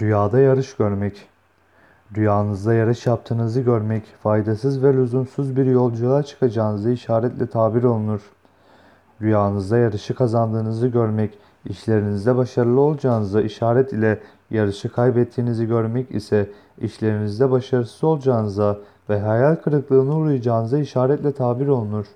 Rüyada yarış görmek. Rüyanızda yarış yaptığınızı görmek, faydasız ve lüzumsuz bir yolculuğa çıkacağınızı işaretle tabir olunur. Rüyanızda yarışı kazandığınızı görmek, işlerinizde başarılı olacağınıza işaret ile yarışı kaybettiğinizi görmek ise işlerinizde başarısız olacağınıza ve hayal kırıklığına uğrayacağınıza işaretle tabir olunur.